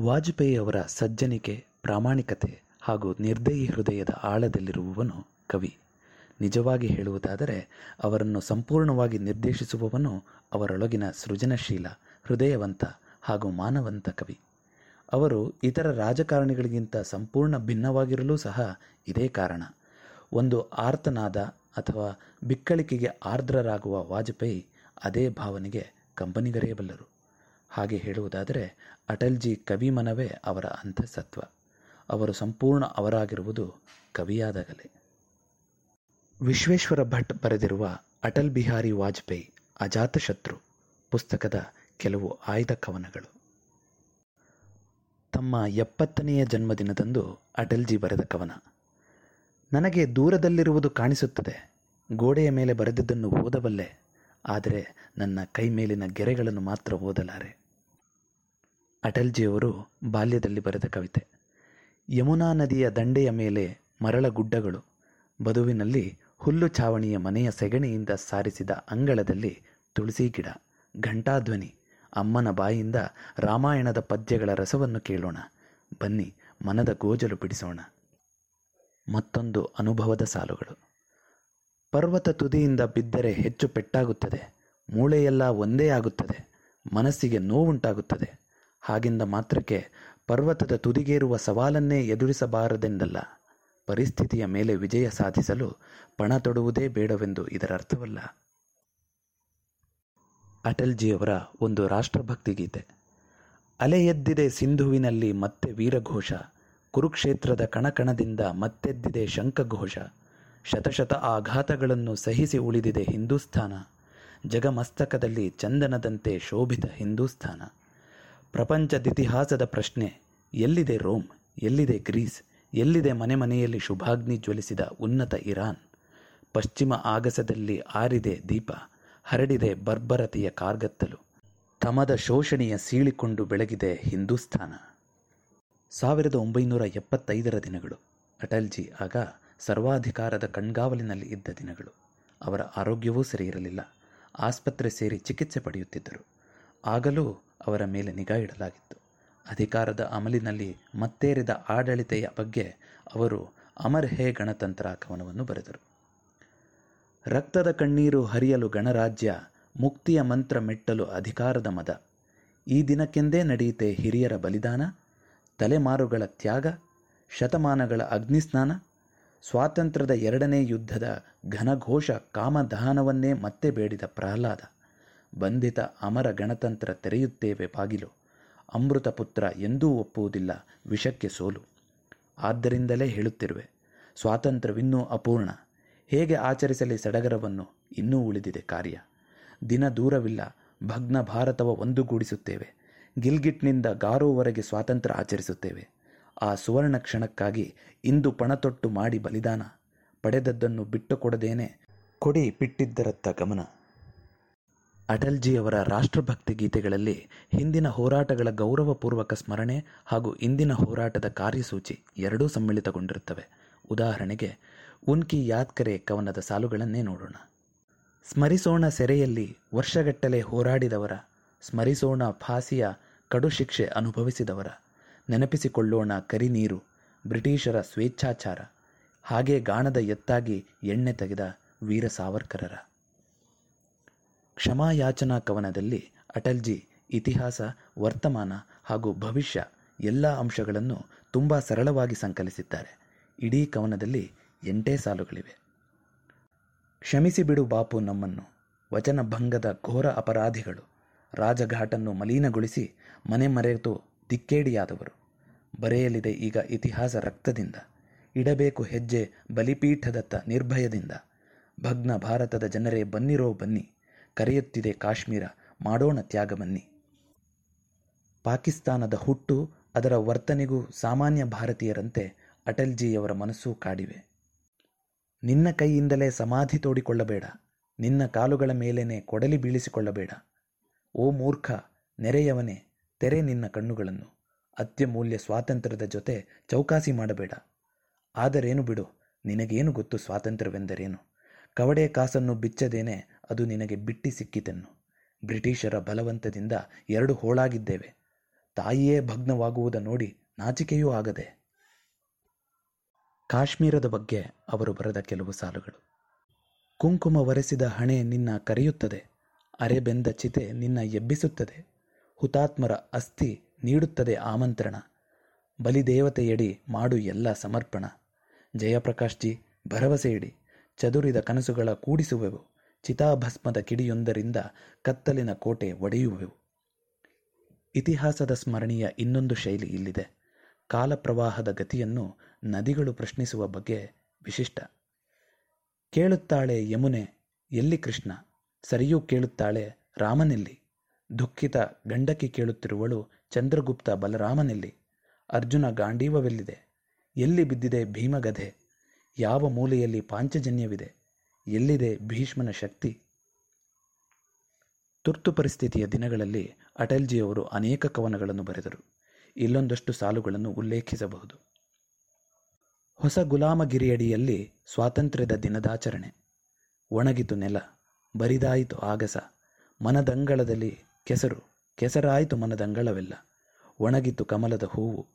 ವಾಜಪೇಯಿ ಅವರ ಸಜ್ಜನಿಕೆ ಪ್ರಾಮಾಣಿಕತೆ ಹಾಗೂ ನಿರ್ದಯಿ ಹೃದಯದ ಆಳದಲ್ಲಿರುವವನು ಕವಿ. ನಿಜವಾಗಿ ಹೇಳುವುದಾದರೆ, ಅವರನ್ನು ಸಂಪೂರ್ಣವಾಗಿ ನಿರ್ದೇಶಿಸುವವನು ಅವರೊಳಗಿನ ಸೃಜನಶೀಲ, ಹೃದಯವಂತ ಹಾಗೂ ಮಾನವಂತ ಕವಿ. ಅವರು ಇತರ ರಾಜಕಾರಣಿಗಳಿಗಿಂತ ಸಂಪೂರ್ಣ ಭಿನ್ನವಾಗಿರಲು ಸಹ ಇದೇ ಕಾರಣ. ಒಂದು ಆರ್ತನಾದ ಅಥವಾ ಬಿಕ್ಕಳಿಕೆಗೆ ಆರ್ದ್ರರಾಗುವ ವಾಜಪೇಯಿ ಅದೇ ಭಾವನೆಗೆ ಕಂಪನಿಗರೆಯಬಲ್ಲರು. ಹಾಗೆ ಹೇಳುವುದಾದರೆ, ಅಟಲ್ಜಿ ಕವಿಮನವೇ ಅವರ ಅಂತಸತ್ವ ಅವರು ಸಂಪೂರ್ಣ ಅವರಾಗಿರುವುದು ಕವಿಯಾದಾಗಲೇ. ವಿಶ್ವೇಶ್ವರ ಭಟ್ ಬರೆದಿರುವ ಅಟಲ್ ಬಿಹಾರಿ ವಾಜಪೇಯಿ ಅಜಾತಶತ್ರು ಪುಸ್ತಕದ ಕೆಲವು ಆಯ್ದ ಕವನಗಳು. ತಮ್ಮ ಎಪ್ಪತ್ತನೆಯ ಜನ್ಮದಿನದಂದು ಅಟಲ್ಜಿ ಬರೆದ ಕವನ. ನನಗೆ ದೂರದಲ್ಲಿರುವುದು ಕಾಣಿಸುತ್ತದೆ, ಗೋಡೆಯ ಮೇಲೆ ಬರೆದಿದ್ದನ್ನು ಓದಬಲ್ಲೆ, ಆದರೆ ನನ್ನ ಕೈ ಮೇಲಿನ ಗೆರೆಗಳನ್ನು ಮಾತ್ರ ಓದಲಾರೆ. ಅಟಲ್ಜಿಯವರು ಬಾಲ್ಯದಲ್ಲಿ ಬರೆದ ಕವಿತೆ. ಯಮುನಾ ನದಿಯ ದಂಡೆಯ ಮೇಲೆ ಮರಳ ಗುಡ್ಡಗಳು, ಬದುವಿನಲ್ಲಿ ಹುಲ್ಲು ಛಾವಣಿಯ ಮನೆಯ ಸೆಗಣಿಯಿಂದ ಸಾರಿಸಿದ ಅಂಗಳದಲ್ಲಿ ತುಳಸಿ ಗಿಡ ಘಂಟಾಧ್ವನಿ ಅಮ್ಮನ ಬಾಯಿಂದ ರಾಮಾಯಣದ ಪದ್ಯಗಳ ರಸವನ್ನು ಕೇಳೋಣ. ಬನ್ನಿ, ಮನದ ಗೋಜಲು ಬಿಡಿಸೋಣ. ಮತ್ತೊಂದು ಅನುಭವದ ಸಾಲುಗಳು. ಪರ್ವತ ತುದಿಯಿಂದ ಬಿದ್ದರೆ ಹೆಚ್ಚು ಪೆಟ್ಟಾಗುತ್ತದೆ, ಮೂಳೆಯೆಲ್ಲ ಒಂದೇ ಆಗುತ್ತದೆ, ಮನಸ್ಸಿಗೆ ನೋವುಂಟಾಗುತ್ತದೆ. ಹಾಗಿಂದ ಮಾತ್ರಕ್ಕೆ ಪರ್ವತದ ತುದಿಗೇರುವ ಸವಾಲನ್ನೇ ಎದುರಿಸಬಾರದೆಂದಲ್ಲ. ಪರಿಸ್ಥಿತಿಯ ಮೇಲೆ ವಿಜಯ ಸಾಧಿಸಲು ಪಣ ತೊಡುವುದೇ ಬೇಡವೆಂದು ಇದರರ್ಥವಲ್ಲ ಅಟಲ್ಜಿಯವರ ಒಂದು ರಾಷ್ಟ್ರಭಕ್ತಿ ಗೀತೆ. ಅಲೆ ಎದ್ದಿದೆ ಸಿಂಧುವಿನಲ್ಲಿ ಮತ್ತೆ ವೀರಘೋಷ, ಕುರುಕ್ಷೇತ್ರದ ಕಣಕಣದಿಂದ ಮತ್ತೆದ್ದಿದೆ ಶಂಖಘೋಷ, ಶತಶತ ಆಘಾತಗಳನ್ನು ಸಹಿಸಿ ಉಳಿದಿದೆ ಹಿಂದೂಸ್ಥಾನ, ಜಗಮಸ್ತಕದಲ್ಲಿ ಚಂದನದಂತೆ ಶೋಭಿತ ಹಿಂದೂಸ್ಥಾನ. ಪ್ರಪಂಚದಿತಿಹಾಸದ ಪ್ರಶ್ನೆ, ಎಲ್ಲಿದೆ ರೋಮ್, ಎಲ್ಲಿದೆ ಗ್ರೀಸ್, ಎಲ್ಲಿದೆ ಮನೆ ಮನೆಯಲ್ಲಿ ಶುಭಾಗ್ನಿ ಜ್ವಲಿಸಿದ ಉನ್ನತ ಇರಾನ್? ಪಶ್ಚಿಮ ಆಗಸದಲ್ಲಿ ಆರಿದೆ ದೀಪ, ಹರಡಿದೆ ಬರ್ಬರತೆಯ ಕಾರ್ಗತ್ತಲು, ತಮದ ಶೋಷಣೆಯ ಸೀಳಿಕೊಂಡು ಬೆಳಗಿದೆ ಹಿಂದೂಸ್ಥಾನ. ಸಾವಿರದ ಒಂಬೈನೂರ ಎಪ್ಪತ್ತೈದರ ದಿನಗಳು ಅಟಲ್ಜಿ ಆಗ ಸರ್ವಾಧಿಕಾರದ ಕಣ್ಗಾವಲಿನಲ್ಲಿ ಇದ್ದ ದಿನಗಳು. ಅವರ ಆರೋಗ್ಯವೂ ಸರಿಯಿರಲಿಲ್ಲ, ಆಸ್ಪತ್ರೆ ಸೇರಿ ಚಿಕಿತ್ಸೆ ಪಡೆಯುತ್ತಿದ್ದರು. ಆಗಲೂ ಅವರ ಮೇಲೆ ನಿಗಾ ಇಡಲಾಗಿತ್ತು. ಅಧಿಕಾರದ ಅಮಲಿನಲ್ಲಿ ಮತ್ತೇರಿದ ಆಡಳಿತೆಯ ಬಗ್ಗೆ ಅವರು ಅಮರ್ ಹೇ ಗಣತಂತ್ರ ಕವನವನ್ನು ಬರೆದರು. ರಕ್ತದ ಕಣ್ಣೀರು ಹರಿಯಲು ಗಣರಾಜ್ಯ ಮುಕ್ತಿಯ ಮಂತ್ರ ಮೆಟ್ಟಲು ಅಧಿಕಾರದ ಮದ. ಈ ದಿನಕ್ಕೆಂದೇ ನಡೆಯುತ್ತೆ ಹಿರಿಯರ ಬಲಿದಾನ, ತಲೆಮಾರುಗಳ ತ್ಯಾಗ, ಶತಮಾನಗಳ ಅಗ್ನಿಸ್ನಾನ, ಸ್ವಾತಂತ್ರ್ಯದ ಎರಡನೇ ಯುದ್ಧದ ಘನಘೋಷ ಕಾಮದಹನವನ್ನೇ ಮತ್ತೆ ಬೇಡಿದ ಪ್ರಹ್ಲಾದ. ಬಂಧಿತ ಅಮರ ಗಣತಂತ್ರ ತೆರೆಯುತ್ತೇವೆ ಬಾಗಿಲು. ಅಮೃತ ಪುತ್ರ ಎಂದೂ ಒಪ್ಪುವುದಿಲ್ಲ, ವಿಷಕ್ಕೆ ಸೋಲು. ಆದ್ದರಿಂದಲೇ ಹೇಳುತ್ತಿರುವೆ, ಸ್ವಾತಂತ್ರ್ಯವಿನ್ನೂ ಅಪೂರ್ಣ. ಹೇಗೆ ಆಚರಿಸಲಿ ಸಡಗರವನ್ನು, ಇನ್ನೂ ಉಳಿದಿದೆ ಕಾರ್ಯ. ದಿನ ದೂರವಿಲ್ಲ, ಭಗ್ನ ಭಾರತವ ಒಂದುಗೂಡಿಸುತ್ತೇವೆ. ಗಿಲ್ಗಿಟ್ನಿಂದ ಗಾರೋವರೆಗೆ ಸ್ವಾತಂತ್ರ್ಯ ಆಚರಿಸುತ್ತೇವೆ. ಆ ಸುವರ್ಣ ಕ್ಷಣಕ್ಕಾಗಿ ಇಂದು ಪಣತೊಟ್ಟು ಮಾಡಿ ಬಲಿದಾನ. ಪಡೆದದ್ದನ್ನು ಬಿಟ್ಟು ಕೊಡದೇನೆ ಕೊಡಿ ಬಿಟ್ಟಿದ್ದರತ್ತ ಗಮನ. ಅಟಲ್ಜಿಯವರ ರಾಷ್ಟ್ರಭಕ್ತಿ ಗೀತೆಗಳಲ್ಲಿ ಹಿಂದಿನ ಹೋರಾಟಗಳ ಗೌರವಪೂರ್ವಕ ಸ್ಮರಣೆ ಹಾಗೂ ಇಂದಿನ ಹೋರಾಟದ ಕಾರ್ಯಸೂಚಿ ಎರಡೂ ಸಮ್ಮಿಳಿತಗೊಂಡಿರುತ್ತವೆ. ಉದಾಹರಣೆಗೆ, ಉನ್ಕಿ ಯಾತ್ಕರೆ ಕವನದ ಸಾಲುಗಳನ್ನೇ ನೋಡೋಣ. ಸ್ಮರಿಸೋಣ ಸೆರೆಯಲ್ಲಿ ವರ್ಷಗಟ್ಟಲೆ ಹೋರಾಡಿದವರ, ಸ್ಮರಿಸೋಣ ಫಾಸಿಯ ಕಡು ಶಿಕ್ಷೆ ಅನುಭವಿಸಿದವರ, ನೆನಪಿಸಿಕೊಳ್ಳೋಣ ಕರಿ ನೀರು, ಬ್ರಿಟಿಷರ ಸ್ವೇಚ್ಛಾಚಾರ, ಹಾಗೆ ಗಾಣದ ಎತ್ತಾಗಿ ಎಣ್ಣೆ ತೆಗೆದ ವೀರ ಸಾವರ್ಕರರ. ಕ್ಷಮಾಯಾಚನಾ ಕವನದಲ್ಲಿ ಅಟಲ್ಜಿ ಇತಿಹಾಸ, ವರ್ತಮಾನ ಹಾಗೂ ಭವಿಷ್ಯ ಎಲ್ಲ ಅಂಶಗಳನ್ನು ತುಂಬ ಸರಳವಾಗಿ ಸಂಕಲಿಸಿದ್ದಾರೆ. ಇಡೀ ಕವನದಲ್ಲಿ ಎಂಟೇ ಸಾಲುಗಳಿವೆ. ಕ್ಷಮಿಸಿ ಬಿಡು ಬಾಪು ನಮ್ಮನ್ನು. ವಚನ ಭಂಗದ ಘೋರ ಅಪರಾಧಿಗಳು. ರಾಜಘಾಟನ್ನು ಮಲೀನಗೊಳಿಸಿ ಮನೆ ಮರೆತು ದಿಕ್ಕೇಡಿಯಾದವರು. ಬರೆಯಲಿದೆ ಈಗ ಇತಿಹಾಸ ರಕ್ತದಿಂದ. ಇಡಬೇಕು ಹೆಜ್ಜೆ ಬಲಿಪೀಠದತ್ತ ನಿರ್ಭಯದಿಂದ. ಭಗ್ನ ಭಾರತದ ಜನರೇ ಬನ್ನಿರೋ ಬನ್ನಿ. ಕರೆಯುತ್ತಿದೆ ಕಾಶ್ಮೀರ. ಮಾಡೋಣ ತ್ಯಾಗ ಬನ್ನಿ. ಪಾಕಿಸ್ತಾನದ ಹುಟ್ಟು ಅದರ ವರ್ತನೆಗೂ ಸಾಮಾನ್ಯ ಭಾರತೀಯರಂತೆ ಅಟಲ್ಜಿಯವರ ಮನಸ್ಸು ಕಾಡಿವೆ. ನಿನ್ನ ಕೈಯಿಂದಲೇ ಸಮಾಧಿ ತೋಡಿಕೊಳ್ಳಬೇಡ. ನಿನ್ನ ಕಾಲುಗಳ ಮೇಲೇನೆ ಕೊಡಲಿ ಬೀಳಿಸಿಕೊಳ್ಳಬೇಡ. ಓ ಮೂರ್ಖ, ನೆರೆಯವನೇ, ತೆರೆ ನಿನ್ನ ಕಣ್ಣುಗಳನ್ನು. ಅತ್ಯಮೂಲ್ಯ ಸ್ವಾತಂತ್ರ್ಯದ ಜೊತೆ ಚೌಕಾಸಿ ಮಾಡಬೇಡ. ಆದರೇನು ಬಿಡು, ನಿನಗೇನು ಗೊತ್ತು ಸ್ವಾತಂತ್ರ್ಯವೆಂದರೇನು? ಕವಡೆ ಕಾಸನ್ನು ಬಿಚ್ಚದೇನೆ ಅದು ನಿನಗೆ ಬಿಟ್ಟಿ ಸಿಕ್ಕಿತೆನ್ನು. ಬ್ರಿಟಿಷರ ಬಲವಂತದಿಂದ ಎರಡು ಹೋಳಾಗಿದ್ದೇವೆ. ತಾಯಿಯೇ ಭಗ್ನವಾಗುವುದ ನೋಡಿ ನಾಚಿಕೆಯೂ ಆಗದೆ. ಕಾಶ್ಮೀರದ ಬಗ್ಗೆ ಅವರು ಬರೆದ ಕೆಲವು ಸಾಲುಗಳು. ಕುಂಕುಮ ಒರೆಸಿದ ಹಣೆ ನಿನ್ನ ಕರೆಯುತ್ತದೆ. ಅರೆಬೆಂದ ಚಿತೆ ನಿನ್ನ ಎಬ್ಬಿಸುತ್ತದೆ. ಹುತಾತ್ಮರ ಅಸ್ಥಿ ನೀಡುತ್ತದೆ ಆಮಂತ್ರಣ. ಬಲಿದೇವತೆಯಡಿ ಮಾಡು ಎಲ್ಲ ಸಮರ್ಪಣ. ಜಯಪ್ರಕಾಶ್ ಜಿ ಚದುರಿದ ಕನಸುಗಳ ಕೂಡಿಸುವೆವು. ಚಿತಾಭಸ್ಮದ ಕಿಡಿಯೊಂದರಿಂದ ಕತ್ತಲಿನ ಕೋಟೆ ಒಡೆಯುವೆವು. ಇತಿಹಾಸದ ಸ್ಮರಣೀಯ ಇನ್ನೊಂದು ಶೈಲಿ ಇಲ್ಲಿದೆ. ಕಾಲಪ್ರವಾಹದ ಗತಿಯನ್ನು ನದಿಗಳು ಪ್ರಶ್ನಿಸುವ ಬಗ್ಗೆ ವಿಶಿಷ್ಟ. ಕೇಳುತ್ತಾಳೆ ಯಮುನೆ, ಎಲ್ಲಿ ಕೃಷ್ಣ? ಸರಿಯೂ ಕೇಳುತ್ತಾಳೆ ರಾಮನೆಲ್ಲಿ? ದುಃಖಿತ ಗಂಡಕಿ ಕೇಳುತ್ತಿರುವಳು ಚಂದ್ರಗುಪ್ತ ಬಲರಾಮನೆಲ್ಲಿ? ಅರ್ಜುನ ಗಾಂಡೀವವೆಲ್ಲಿದೆ? ಎಲ್ಲಿ ಬಿದ್ದಿದೆ ಭೀಮಗಧೆ? ಯಾವ ಮೂಲೆಯಲ್ಲಿ ಪಾಂಚಜನ್ಯವಿದೆ? ಎಲ್ಲಿದೆ ಭೀಷ್ಮನ ಶಕ್ತಿ? ತುರ್ತು ಪರಿಸ್ಥಿತಿಯ ದಿನಗಳಲ್ಲಿ ಅಟಲ್ಜಿಯವರು ಅನೇಕ ಕವನಗಳನ್ನು ಬರೆದರು. ಇಲ್ಲೊಂದಷ್ಟು ಸಾಲುಗಳನ್ನು ಉಲ್ಲೇಖಿಸಬಹುದು. ಹೊಸ ಗುಲಾಮಗಿರಿಯಡಿಯಲ್ಲಿ ಸ್ವಾತಂತ್ರ್ಯದ ದಿನದಾಚರಣೆ. ಒಣಗಿತು ನೆಲ, ಬರಿದಾಯಿತು ಆಗಸ, ಮನದಂಗಳದಲ್ಲಿ ಕೆಸರು, ಕೆಸರಾಯಿತು ಮನದಂಗಳವೆಲ್ಲ. ಒಣಗಿತು ಕಮಲದ ಹೂವು,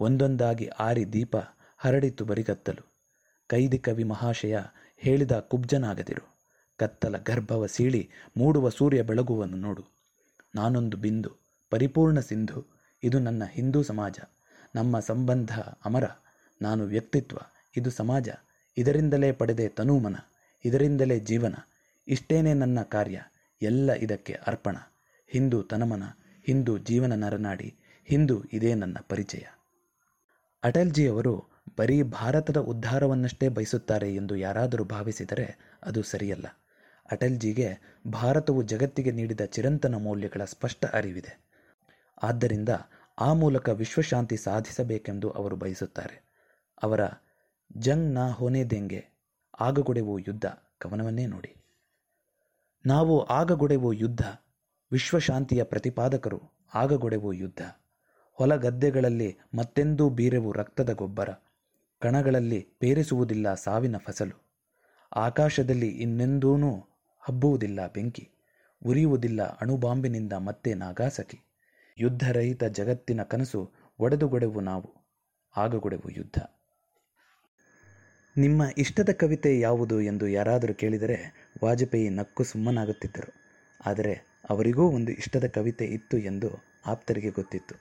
ಒಂದೊಂದಾಗಿ ಆರಿ ದೀಪ, ಹರಡಿತು ಬರಿಗತ್ತಲು. ಕೈದಿ ಕವಿ ಮಹಾಶಯ ಹೇಳಿದ ಕುಬ್ಜನಾಗದಿರು. ಕತ್ತಲ ಗರ್ಭವ ಸೀಳಿ ಮೂಡುವ ಸೂರ್ಯ ಬೆಳಗುವನ್ನು ನೋಡು. ನಾನೊಂದು ಬಿಂದು, ಪರಿಪೂರ್ಣ ಸಿಂಧು, ಇದು ನನ್ನ ಹಿಂದೂ ಸಮಾಜ. ನಮ್ಮ ಸಂಬಂಧ ಅಮರ, ನಾನು ವ್ಯಕ್ತಿತ್ವ, ಇದು ಸಮಾಜ. ಇದರಿಂದಲೇ ಪಡೆದೆ ತನೂಮನ, ಇದರಿಂದಲೇ ಜೀವನ. ಇಷ್ಟೇನೆ ನನ್ನ ಕಾರ್ಯ, ಎಲ್ಲ ಇದಕ್ಕೆ ಅರ್ಪಣ. ಹಿಂದೂ ತನಮನ, ಹಿಂದೂ ಜೀವನ ನರನಾಡಿ, ಹಿಂದೂ ಇದೇ ನನ್ನ ಪರಿಚಯ. ಅಟಲ್ಜಿಯವರು ಬರೀ ಭಾರತದ ಉದ್ಧಾರವನ್ನಷ್ಟೇ ಬಯಸುತ್ತಾರೆ ಎಂದು ಯಾರಾದರೂ ಭಾವಿಸಿದರೆ ಅದು ಸರಿಯಲ್ಲ. ಅಟಲ್ಜಿಗೆ ಭಾರತವು ಜಗತ್ತಿಗೆ ನೀಡಿದ ಚಿರಂತನ ಮೌಲ್ಯಗಳ ಸ್ಪಷ್ಟ ಅರಿವಿದೆ. ಆದ್ದರಿಂದ ಆ ಮೂಲಕ ವಿಶ್ವಶಾಂತಿ ಸಾಧಿಸಬೇಕೆಂದು ಅವರು ಬಯಸುತ್ತಾರೆ. ಅವರ ಜಂಗ್ ನಾ ಹೋನೆ ದೆಂಗೆ, ಆಗಗೊಡೆವು ಯುದ್ಧ, ಕವನವನ್ನೇ ನೋಡಿ. ನಾವು ಆಗಗೊಡೆವು ಯುದ್ಧ, ವಿಶ್ವಶಾಂತಿಯ ಪ್ರತಿಪಾದಕರು ಆಗಗೊಡೆವು ಯುದ್ಧ, ಹೊಲಗದ್ದೆಗಳಲ್ಲಿ ಮತ್ತೆಂದೂ ಬೀರೆವು ರಕ್ತದ ಗೊಬ್ಬರ ಕಣಗಳಲ್ಲಿ ಪೇರಿಸುವುದಿಲ್ಲ ಸಾವಿನ ಫಸಲು. ಆಕಾಶದಲ್ಲಿ ಇನ್ನೆಂದೂನೂ ಹಬ್ಬುವುದಿಲ್ಲ ಬೆಂಕಿ, ಉರಿಯುವುದಿಲ್ಲ ಅಣುಬಾಂಬಿನಿಂದ ಮತ್ತೆ ನಾಗಾಸಕಿ. ಯುದ್ಧರಹಿತ ಜಗತ್ತಿನ ಕನಸು ಒಡೆದುಗೊಡೆವು ನಾವು, ಆಗಗೊಡೆವು ಯುದ್ಧ. ನಿಮ್ಮ ಇಷ್ಟದ ಕವಿತೆ ಯಾವುದು ಎಂದು ಯಾರಾದರೂ ಕೇಳಿದರೆ ವಾಜಪೇಯಿ ನಕ್ಕು ಸುಮ್ಮನಾಗುತ್ತಿದ್ದರು. ಆದರೆ ಅವರಿಗೂ ಒಂದು ಇಷ್ಟದ ಕವಿತೆ ಇತ್ತು ಎಂದು ಆಪ್ತರಿಗೆ ಗೊತ್ತಿತ್ತು.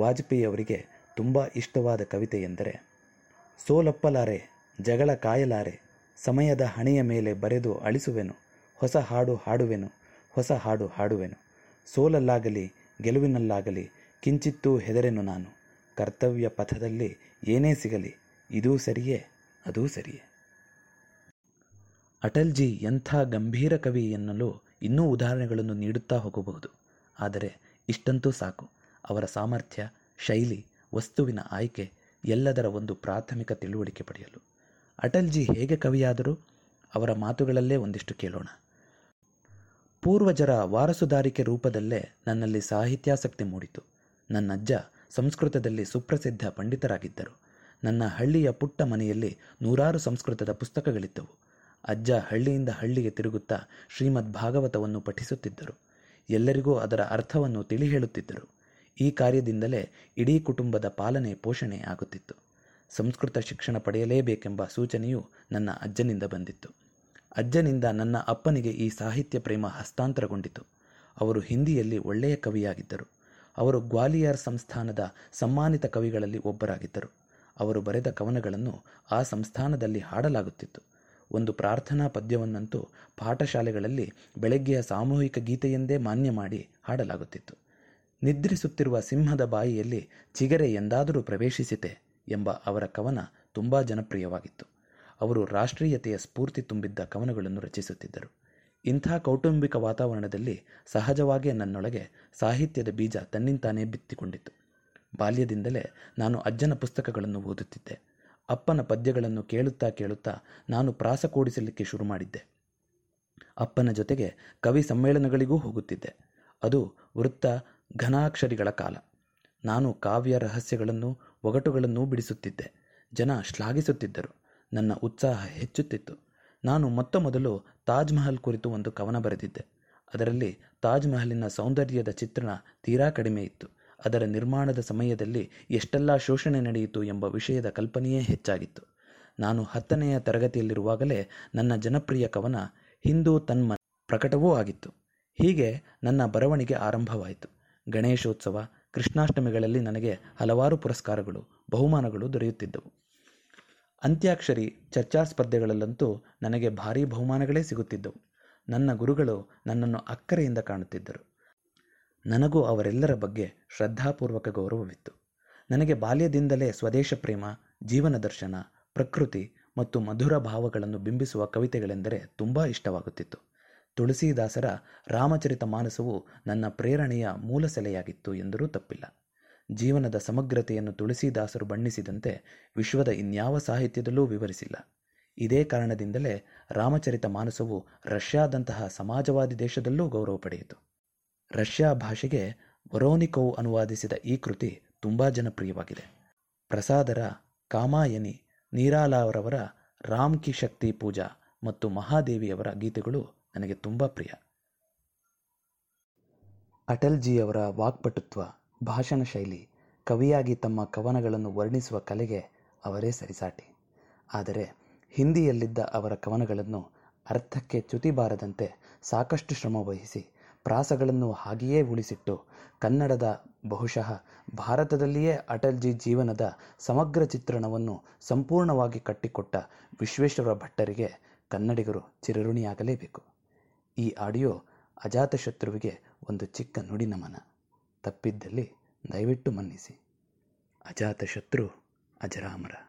ವಾಜಪೇಯಿ ಅವರಿಗೆ ತುಂಬ ಇಷ್ಟವಾದ ಕವಿತೆ ಎಂದರೆ ಸೋಲಪ್ಪಲಾರೆ, ಜಗಳ ಕಾಯಲಾರೆ, ಸಮಯದ ಹಣೆಯ ಮೇಲೆ ಬರೆದು ಅಳಿಸುವೆನು, ಹೊಸ ಹಾಡು ಹಾಡುವೆನು, ಹೊಸ ಹಾಡು ಹಾಡುವೆನು. ಸೋಲಲ್ಲಾಗಲಿ, ಗೆಲುವಿನಲ್ಲಾಗಲಿ, ಕಿಂಚಿತ್ತೂ ಹೆದರೆನು ನಾನು. ಕರ್ತವ್ಯ ಪಥದಲ್ಲಿ ಏನೇ ಸಿಗಲಿ, ಇದೂ ಸರಿಯೇ, ಅದೂ ಸರಿಯೇ. ಅಟಲ್ಜಿ ಎಂಥ ಗಂಭೀರ ಕವಿ ಎನ್ನಲು ಇನ್ನೂ ಉದಾಹರಣೆಗಳನ್ನು ನೀಡುತ್ತಾ ಹೋಗಬಹುದು. ಆದರೆ ಇಷ್ಟಂತೂ ಸಾಕು. ಅವರ ಸಾಮರ್ಥ್ಯ, ಶೈಲಿ, ವಸ್ತುವಿನ ಆಯ್ಕೆ ಎಲ್ಲದರ ಒಂದು ಪ್ರಾಥಮಿಕ ತಿಳುವಳಿಕೆ ಪಡೆಯಲು. ಅಟಲ್ಜಿ ಹೇಗೆ ಕವಿಯಾದರು? ಅವರ ಮಾತುಗಳಲ್ಲೇ ಒಂದಿಷ್ಟು ಕೇಳೋಣ. ಪೂರ್ವಜರ ವಾರಸುದಾರಿಕೆ ರೂಪದಲ್ಲೇ ನನ್ನಲ್ಲಿ ಸಾಹಿತ್ಯಾಸಕ್ತಿ ಮೂಡಿತು. ನನ್ನಜ್ಜ ಸಂಸ್ಕೃತದಲ್ಲಿ ಸುಪ್ರಸಿದ್ಧ ಪಂಡಿತರಾಗಿದ್ದರು. ನನ್ನ ಹಳ್ಳಿಯ ಪುಟ್ಟ ಮನೆಯಲ್ಲಿ ನೂರಾರು ಸಂಸ್ಕೃತದ ಪುಸ್ತಕಗಳಿದ್ದವು. ಅಜ್ಜ ಹಳ್ಳಿಯಿಂದ ಹಳ್ಳಿಗೆ ತಿರುಗುತ್ತಾ ಶ್ರೀಮದ್ ಭಾಗವತವನ್ನು ಪಠಿಸುತ್ತಿದ್ದರು. ಎಲ್ಲರಿಗೂ ಅದರ ಅರ್ಥವನ್ನು ತಿಳಿ ಹೇಳುತ್ತಿದ್ದರು. ಈ ಕಾರ್ಯದಿಂದಲೇ ಇಡೀ ಕುಟುಂಬದ ಪಾಲನೆ, ಪೋಷಣೆ ಆಗುತ್ತಿತ್ತು. ಸಂಸ್ಕೃತ ಶಿಕ್ಷಣ ಪಡೆಯಲೇಬೇಕೆಂಬ ಸೂಚನೆಯು ನನ್ನ ಅಜ್ಜನಿಂದ ಬಂದಿತ್ತು. ಅಜ್ಜನಿಂದ ನನ್ನ ಅಪ್ಪನಿಗೆ ಈ ಸಾಹಿತ್ಯ ಪ್ರೇಮ ಹಸ್ತಾಂತರಗೊಂಡಿತು. ಅವರು ಹಿಂದಿಯಲ್ಲಿ ಒಳ್ಳೆಯ ಕವಿಯಾಗಿದ್ದರು. ಅವರು ಗ್ವಾಲಿಯರ್ ಸಂಸ್ಥಾನದ ಸಮ್ಮಾನಿತ ಕವಿಗಳಲ್ಲಿ ಒಬ್ಬರಾಗಿದ್ದರು. ಅವರು ಬರೆದ ಕವನಗಳನ್ನು ಆ ಸಂಸ್ಥಾನದಲ್ಲಿ ಹಾಡಲಾಗುತ್ತಿತ್ತು. ಒಂದು ಪ್ರಾರ್ಥನಾ ಪದ್ಯವನ್ನಂತೂ ಪಾಠಶಾಲೆಗಳಲ್ಲಿ ಬೆಳಗ್ಗೆಯ ಸಾಮೂಹಿಕ ಗೀತೆಯೆಂದೇ ಮಾನ್ಯ ಮಾಡಿ ಹಾಡಲಾಗುತ್ತಿತ್ತು. ನಿದ್ರಿಸುತ್ತಿರುವ ಸಿಂಹದ ಬಾಯಿಯಲ್ಲಿ ಚಿಗರೆ ಎಂದಾದರೂ ಪ್ರವೇಶಿಸಿತೆ ಎಂಬ ಅವರ ಕವನ ತುಂಬ ಜನಪ್ರಿಯವಾಗಿತ್ತು. ಅವರು ರಾಷ್ಟ್ರೀಯತೆಯ ಸ್ಫೂರ್ತಿ ತುಂಬಿದ್ದ ಕವನಗಳನ್ನು ರಚಿಸುತ್ತಿದ್ದರು. ಇಂಥ ಕೌಟುಂಬಿಕ ವಾತಾವರಣದಲ್ಲಿ ಸಹಜವಾಗಿಯೇ ನನ್ನೊಳಗೆ ಸಾಹಿತ್ಯದ ಬೀಜ ತನ್ನಿಂತಾನೇ ಬಿತ್ತಿಕೊಂಡಿತು ಬಾಲ್ಯದಿಂದಲೇ ನಾನು ಅಜ್ಜನ ಪುಸ್ತಕಗಳನ್ನು ಓದುತ್ತಿದ್ದೆ. ಅಪ್ಪನ ಪದ್ಯಗಳನ್ನು ಕೇಳುತ್ತಾ ಕೇಳುತ್ತಾ ನಾನು ಪ್ರಾಸ ಕೂಡಿಸಲಿಕ್ಕೆ ಶುರು ಮಾಡಿದ್ದೆ. ಅಪ್ಪನ ಜೊತೆಗೆ ಕವಿ ಸಮ್ಮೇಳನಗಳಿಗೂ ಹೋಗುತ್ತಿದ್ದೆ. ಅದು ವೃತ್ತ ಘನಾಕ್ಷರಿಗಳ ಕಾಲ. ನಾನು ಕಾವ್ಯ ರಹಸ್ಯಗಳನ್ನು ಒಗಟುಗಳನ್ನೂ ಬಿಡಿಸುತ್ತಿದ್ದೆ. ಜನ ಶ್ಲಾಘಿಸುತ್ತಿದ್ದರು. ನನ್ನ ಉತ್ಸಾಹ ಹೆಚ್ಚುತ್ತಿತ್ತು. ನಾನು ಮೊತ್ತ ಮೊದಲು ತಾಜ್ ಮಹಲ್ ಕುರಿತು ಒಂದು ಕವನ ಬರೆದಿದ್ದೆ. ಅದರಲ್ಲಿ ತಾಜ್ ಮಹಲಿನ ಸೌಂದರ್ಯದ ಚಿತ್ರಣ ತೀರಾ ಕಡಿಮೆ ಇತ್ತು. ಅದರ ನಿರ್ಮಾಣದ ಸಮಯದಲ್ಲಿ ಎಷ್ಟೆಲ್ಲ ಶೋಷಣೆ ನಡೆಯಿತು ಎಂಬ ವಿಷಯದ ಕಲ್ಪನೆಯೇ ಹೆಚ್ಚಾಗಿತ್ತು. ನಾನು ಹತ್ತನೆಯ ತರಗತಿಯಲ್ಲಿರುವಾಗಲೇ ನನ್ನ ಜನಪ್ರಿಯ ಕವನ ಹಿಂದೂ ತನ್ಮ ಪ್ರಕಟವೂ ಆಗಿತ್ತು. ಹೀಗೆ ನನ್ನ ಬರವಣಿಗೆ ಆರಂಭವಾಯಿತು. ಗಣೇಶೋತ್ಸವ, ಕೃಷ್ಣಾಷ್ಟಮಿಗಳಲ್ಲಿ ನನಗೆ ಹಲವಾರು ಪುರಸ್ಕಾರಗಳು, ಬಹುಮಾನಗಳು ದೊರೆಯುತ್ತಿದ್ದವು. ಅಂತ್ಯಾಕ್ಷರಿ ಚರ್ಚಾ ಸ್ಪರ್ಧೆಗಳಲ್ಲಂತೂ ನನಗೆ ಭಾರೀ ಬಹುಮಾನಗಳೇ ಸಿಗುತ್ತಿದ್ದವು. ನನ್ನ ಗುರುಗಳು ನನ್ನನ್ನು ಅಕ್ಕರೆಯಿಂದ ಕಾಣುತ್ತಿದ್ದರು. ನನಗೂ ಅವರೆಲ್ಲರ ಬಗ್ಗೆ ಶ್ರದ್ಧಾಪೂರ್ವಕ ಗೌರವವಿತ್ತು. ನನಗೆ ಬಾಲ್ಯದಿಂದಲೇ ಸ್ವದೇಶ ಪ್ರೇಮ, ಜೀವನ ದರ್ಶನ, ಪ್ರಕೃತಿ ಮತ್ತು ಮಧುರ ಭಾವಗಳನ್ನು ಬಿಂಬಿಸುವ ಕವಿತೆಗಳೆಂದರೆ ತುಂಬ ಇಷ್ಟವಾಗುತ್ತಿತ್ತು. ತುಳಸೀದಾಸರ ರಾಮಚರಿತ ಮಾನಸವು ನನ್ನ ಪ್ರೇರಣೆಯ ಮೂಲ ಸೆಲೆಯಾಗಿತ್ತು ಎಂದರೂ ತಪ್ಪಿಲ್ಲ. ಜೀವನದ ಸಮಗ್ರತೆಯನ್ನು ತುಳಸಿದಾಸರು ಬಣ್ಣಿಸಿದಂತೆ ವಿಶ್ವದ ಇನ್ಯಾವ ಸಾಹಿತ್ಯದಲ್ಲೂ ವಿವರಿಸಿಲ್ಲ. ಇದೇ ಕಾರಣದಿಂದಲೇ ರಾಮಚರಿತ ಮಾನಸವು ರಷ್ಯಾದಂತಹ ಸಮಾಜವಾದಿ ದೇಶದಲ್ಲೂ ಗೌರವ ಪಡೆಯಿತು. ರಷ್ಯಾ ಭಾಷೆಗೆ ವರೋನಿಕೋವ್ ಅನುವಾದಿಸಿದ ಈ ಕೃತಿ ತುಂಬ ಜನಪ್ರಿಯವಾಗಿದೆ. ಪ್ರಸಾದರ ಕಾಮಾಯನಿ ನೀರಾಲಾವರವರ ರಾಮ್ ಕಿ ಶಕ್ತಿ ಪೂಜಾ ಮತ್ತು ಮಹಾದೇವಿಯವರ ಗೀತೆಗಳು ನನಗೆ ತುಂಬ ಪ್ರಿಯ. ಅಟಲ್ಜಿಯವರ ವಾಕ್ಪಟುತ್ವ, ಭಾಷಣ ಶೈಲಿ, ಕವಿಯಾಗಿ ತಮ್ಮ ಕವನಗಳನ್ನು ವರ್ಣಿಸುವ ಕಲೆಗೆ ಅವರೇ ಸರಿಸಾಟಿ. ಆದರೆ ಹಿಂದಿಯಲ್ಲಿದ್ದ ಅವರ ಕವನಗಳನ್ನು ಅರ್ಥಕ್ಕೆ ಚ್ಯುತಿ ಬಾರದಂತೆ ಸಾಕಷ್ಟು ಶ್ರಮವಹಿಸಿ ಪ್ರಾಸಗಳನ್ನು ಹಾಗೆಯೇ ಉಳಿಸಿಟ್ಟು ಕನ್ನಡದ ಬಹುಶಃ ಭಾರತದಲ್ಲಿಯೇ ಅಟಲ್ಜಿ ಜೀವನದ ಸಮಗ್ರ ಚಿತ್ರಣವನ್ನು ಸಂಪೂರ್ಣವಾಗಿ ಕಟ್ಟಿಕೊಟ್ಟ ವಿಶ್ವೇಶ್ವರ ಭಟ್ಟರಿಗೆ ಕನ್ನಡಿಗರು ಚಿರಋಣಿಯಾಗಲೇಬೇಕು. ಈ ಆಡಿಯೋ ಅಜಾತಶತ್ರುವಿಗೆ ಒಂದು ಚಿಕ್ಕ ನುಡಿ ನಮನ. ತಪ್ಪಿದ್ದಲ್ಲಿ ದಯವಿಟ್ಟು ಮನ್ನಿಸಿ. ಅಜಾತಶತ್ರು ಅಜರಾಮರ.